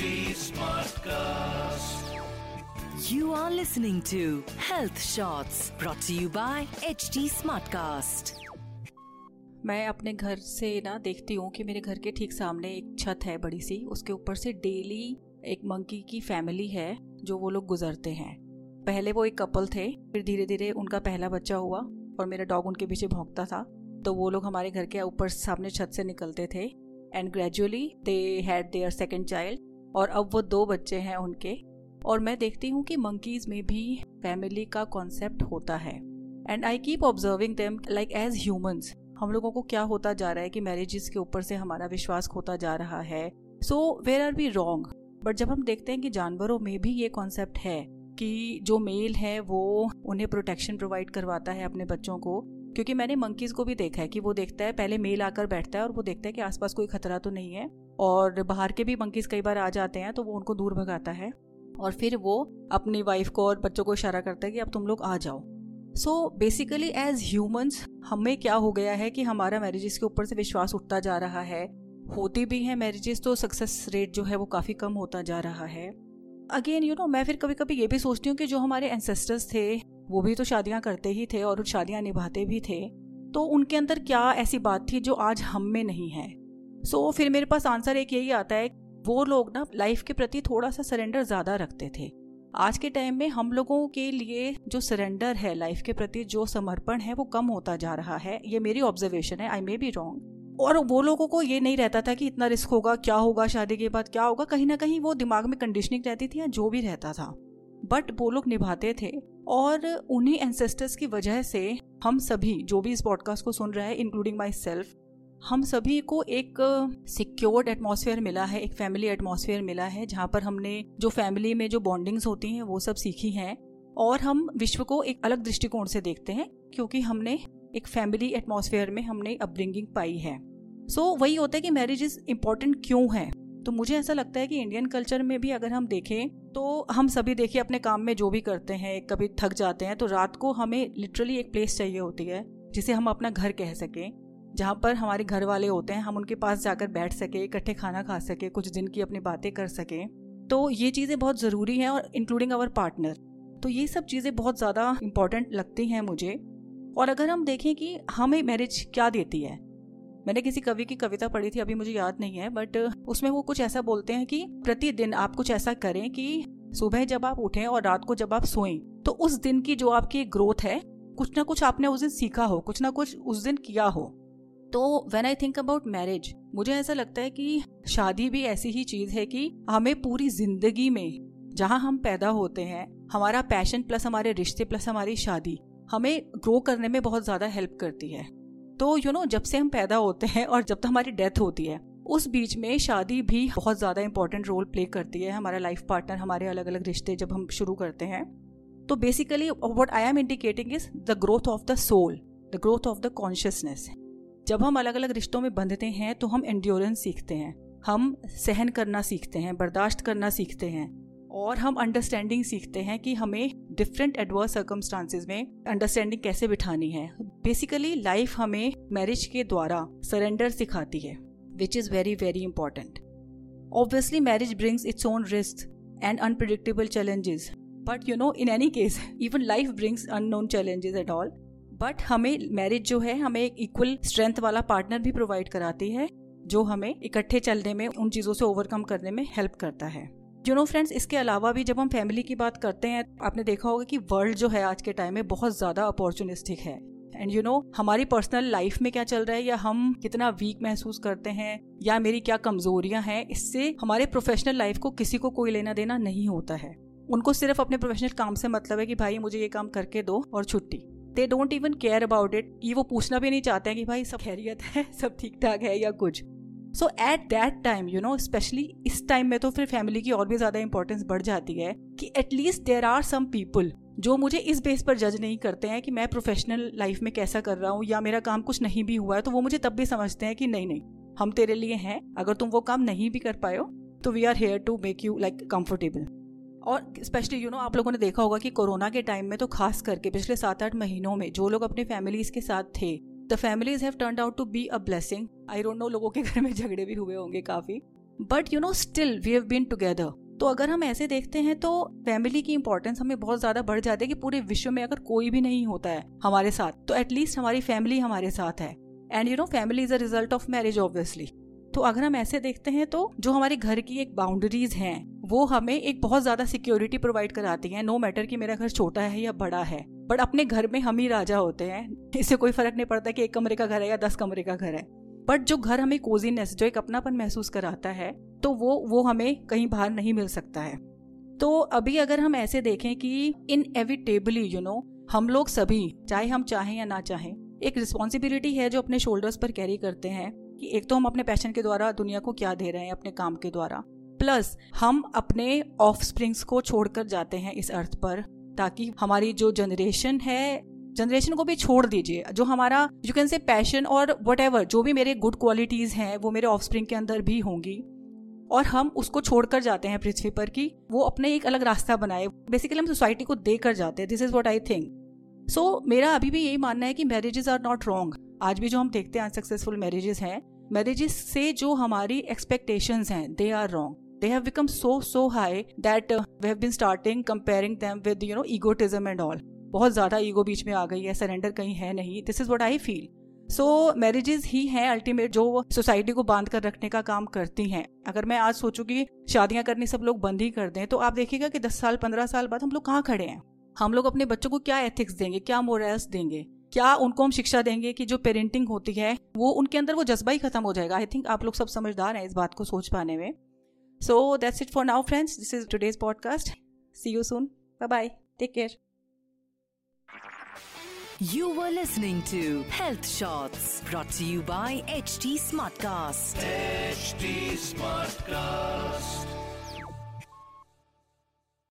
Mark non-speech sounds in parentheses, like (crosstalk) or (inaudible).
You are listening to Health Shots, brought to you by HT Smartcast. मैं अपने घर से ना देखती हूँ कि मेरे घर के ठीक सामने एक छत है बड़ी सी। उसके ऊपर से डेली एक मंकी की फैमिली है जो वो लोग गुजरते हैं। पहले वो एक कपल थे, फिर धीरे धीरे उनका पहला बच्चा हुआ और मेरा डॉग उनके पीछे भौंकता था। तो वो लोग हमारे घर के ऊपर सामने छत से निकलते थे। And gradually they had their second child और अब वो दो बच्चे हैं उनके, और मैं देखती हूँ कि मंकीज में भी फैमिली का कॉन्सेप्ट होता है। And I keep observing them like as humans हम लोगों को क्या होता जा रहा है कि मैरिजेस के ऊपर से हमारा विश्वास खोता जा रहा है। So where are we wrong but जब हम देखते हैं कि जानवरों में भी ये कॉन्सेप्ट है कि जो मेल है, वो उन्हें प्रोटेक्शन प्रोवाइड करवाता है अपने बच्चों को, क्योंकि मैंने मंकीज को भी देखा है कि वो देखता है, पहले मेल आकर बैठता है और वो देखता है कि आसपास कोई खतरा तो नहीं है। और बाहर के भी मंकीज कई बार आ जाते हैं तो वो उनको दूर भगाता है। और फिर वो अपनी वाइफ को और बच्चों को इशारा करता है कि अब तुम लोग आ जाओ। सो बेसिकली एज ह्यूमंस हमें क्या हो गया है कि हमारा मैरिजेस के ऊपर से विश्वास उठता जा रहा है। होती भी है मैरिजेस तो सक्सेस रेट जो है वो काफ़ी कम होता जा रहा है। अगेन यू नो मैं फिर कभी कभी ये भी सोचती हूँ कि जो हमारे एंसेस्टर्स थे, वो भी तो शादियाँ करते ही थे और शादियाँ निभाते भी थे। तो उनके अंदर क्या ऐसी बात थी जो आज हम में नहीं है? सो so, फिर मेरे पास आंसर एक यही आता है वो लोग ना लाइफ के प्रति थोड़ा सा सरेंडर ज़्यादा रखते थे। आज के टाइम में हम लोगों के लिए जो सरेंडर है लाइफ के प्रति जो समर्पण है वो कम होता जा रहा है। ये मेरी ऑब्जर्वेशन है आई मे बी रॉन्ग और वो लोगों को ये नहीं रहता था कि इतना रिस्क होगा क्या होगा शादी के बाद क्या होगा कहीं ना कहीं वो दिमाग में कंडीशनिंग रहती थी या जो भी रहता था। बट वो लोग निभाते थे और उन्हीं एंसेस्टर्स की वजह से हम सभी जो भी इस पॉडकास्ट को सुन रहे हैं इंक्लूडिंग माई सेल्फ हम सभी को एक सिक्योर्ड एटमॉस्फेयर मिला है एक फैमिली एटमॉस्फेयर मिला है जहाँ पर हमने जो फैमिली में जो बॉन्डिंग्स होती हैं वो सब सीखी हैं। और हम विश्व को एक अलग दृष्टिकोण से देखते हैं क्योंकि हमने एक फैमिली एटमॉस्फेयर में हमने अपब्रिंगिंग पाई है। सो so, वही होता है कि मैरिज इज़ इम्पोर्टेंट क्यों है? तो मुझे ऐसा लगता है कि इंडियन कल्चर में भी अगर हम देखें तो हम सभी देखिए अपने काम में जो भी करते हैं कभी थक जाते हैं तो रात को हमें लिटरली एक प्लेस चाहिए होती है जिसे हम अपना घर कह सकें। जहाँ पर हमारे घर वाले होते हैं, हम उनके पास जाकर बैठ सके, इकट्ठे खाना खा सके, कुछ दिन की अपनी बातें कर सकें। तो ये चीज़ें बहुत ज़रूरी हैं और इंक्लूडिंग आवर पार्टनर तो ये सब चीज़ें बहुत ज़्यादा इंपॉर्टेंट लगती हैं मुझे। और अगर हम देखें कि हमें मैरिज क्या देती है? मैंने किसी कवि की कविता पढ़ी थी, अभी मुझे याद नहीं है बट उसमें वो कुछ ऐसा बोलते हैं कि प्रतिदिन आप कुछ ऐसा करें कि सुबह जब आप उठें और रात को जब आप सोएँ तो उस दिन की जो आपकी ग्रोथ है, कुछ ना कुछ आपने उस दिन सीखा हो, कुछ ना कुछ उस दिन किया हो। तो when I think about marriage मुझे ऐसा लगता है कि शादी भी ऐसी ही चीज़ है कि हमें पूरी ज़िंदगी में जहाँ हम पैदा होते हैं हमारा पैशन प्लस हमारे रिश्ते प्लस हमारी शादी हमें ग्रो करने में बहुत ज़्यादा हेल्प करती है। तो यू you नो know, जब से हम पैदा होते हैं और जब तक हमारी डेथ होती है उस बीच में शादी भी बहुत ज़्यादा इंपॉर्टेंट रोल प्ले करती है हमारा लाइफ पार्टनर हमारे अलग अलग रिश्ते जब हम शुरू करते हैं। तो basically what I am indicating is the growth of the soul the growth of the consciousness जब हम अलग अलग रिश्तों में बंधते हैं तो हम एंड्योरेंस सीखते हैं। हम सहन करना सीखते हैं, बर्दाश्त करना सीखते हैं, और हम अंडरस्टैंडिंग सीखते हैं कि हमें डिफरेंट एडवर्स सर्कमस्टांसिस में अंडरस्टैंडिंग कैसे बिठानी है। बेसिकली लाइफ हमें मैरिज के द्वारा सरेंडर सिखाती है which is very very important obviously marriage brings its own risk and unpredictable challenges but you know in any case even life brings unknown challenges at all but हमें marriage जो है, हमें एक equal strength वाला partner भी provide कराती है, जो हमें इकट्ठे चलने में, उन चीज़ों से ओवरकम करने में हेल्प करता है। यू नो फ्रेंड्स इसके अलावा भी जब हम फैमिली की बात करते हैं, आपने देखा होगा कि वर्ल्ड जो है आज के टाइम में बहुत ज़्यादा अपॉर्चुनिस्टिक है। एंड यू नो हमारी पर्सनल लाइफ में क्या चल रहा है, या हम कितना वीक महसूस करते हैं, या मेरी क्या कमजोरियाँ हैं, इससे हमारे प्रोफेशनल लाइफ को किसी को कोई लेना देना नहीं होता है। उनको सिर्फ़ अपने प्रोफेशनल काम से मतलब है कि भाई मुझे ये काम करके दो और छुट्टी। They don't even care about it ये वो पूछना भी नहीं चाहते हैं कि भाई सब खैरियत है, (laughs) सब ठीक ठाक है या कुछ। So at that time you know specially इस टाइम में तो फिर फैमिली की और भी ज़्यादा इंपॉर्टेंस बढ़ जाती है कि at least there are some people जो मुझे इस बेस पर जज नहीं करते हैं कि मैं प्रोफेशनल लाइफ में कैसा कर रहा हूँ या मेरा काम कुछ नहीं भी हुआ है तो वो मुझे तब भी समझते हैं कि नहीं नहीं, हम तेरे लिए हैं, अगर तुम वो काम नहीं भी कर पाए हो तो we are here to make you like comfortable और स्पेशली यू नो आप लोगों ने देखा होगा कि कोरोना के टाइम में तो खास करके पिछले सात आठ महीनों में जो लोग अपने फैमिलीज़ के साथ थे the families have turn out to be a blessing I don't know लोगों के (laughs) घर में झगड़े भी हुए होंगे काफ़ी. But you know still we have been together तो अगर हम ऐसे देखते हैं तो फैमिली की इंपॉर्टेंस हमें बहुत ज़्यादा बढ़ जाती है कि पूरे विश्व में अगर कोई भी नहीं होता है हमारे साथ तो एटलीस्ट हमारी फैमिली हमारे साथ है. And you know family is a result of marriage obviously तो अगर हम ऐसे देखते हैं तो जो हमारे घर की एक बाउंड्रीज हैं, वो हमें एक बहुत ज़्यादा सिक्योरिटी प्रोवाइड कराती हैं नो मैटर कि मेरा घर छोटा है या बड़ा है। बट अपने घर में हम ही राजा होते हैं, इससे कोई फ़र्क नहीं पड़ता कि एक कमरे का घर है या दस कमरे का घर है। बट जो घर हमें कोजीनेस जो एक अपनापन महसूस कराता है तो वो वो हमें कहीं बाहर नहीं मिल सकता है। तो अभी अगर हम ऐसे देखें कि इन एविटेबली यू नो हम लोग सभी, चाहे हम चाहें या ना चाहें, एक रिस्पॉन्सिबिलिटी है जो अपने शोल्डर्स पर कैरी करते हैं कि एक तो हम अपने पैशन के द्वारा दुनिया को क्या दे रहे हैं, अपने काम के द्वारा। प्लस हम अपने ऑफ़ स्प्रिंग्स को छोड़कर जाते हैं इस अर्थ पर, ताकि हमारी जो जनरेशन है जनरेशन को भी छोड़ दीजिए। जो हमारा यू कैन से पैशन और वट जो भी मेरे गुड क्वालिटीज हैं, वो मेरे ऑफ़ के अंदर भी होंगी। और हम उसको छोड़कर जाते हैं पृथ्वी पर कि वो अपने एक अलग रास्ता बनाए। बेसिकली हम सोसाइटी को देकर जाते हैं। This is what I think so मेरा अभी भी यही मानना है कि मैरिजेस आर नॉट रॉन्ग आज भी जो हम देखते हैं अनसक्सेसफुल मैरिजेस हैं मैरिजेस से जो हमारी एक्सपेक्टेशंस हैं they are wrong they have become so so high that uh, we have been starting comparing them with you know and all. बहुत ज़्यादा ईगो बीच में आ गई है सरेंडर कहीं है नहीं. This is what I feel so marriages ही हैं ultimate जो सोसाइटी को बाँध कर रखने का काम करती हैं. अगर मैं आज सोचूं कि शादियाँ करनी सब लोग बंद ही कर दें तो आप देखिएगा कि दस साल पंद्रह साल बाद हम लोग कहाँ खड़े हैं? हम लोग अपने बच्चों को क्या एथिक्स देंगे क्या मोरल्स देंगे? क्या उनको हम शिक्षा देंगे कि जो पेरेंटिंग होती है वो उनके अंदर वो जज्बा ही खत्म हो जाएगा? आई थिंक आप लोग सब समझदार हैं इस बात को सोच पाने में। So that's it for now friends this is today's podcast see you soon bye bye take care You were listening to Health Shots brought to you by HT Smartcast. HT Smartcast.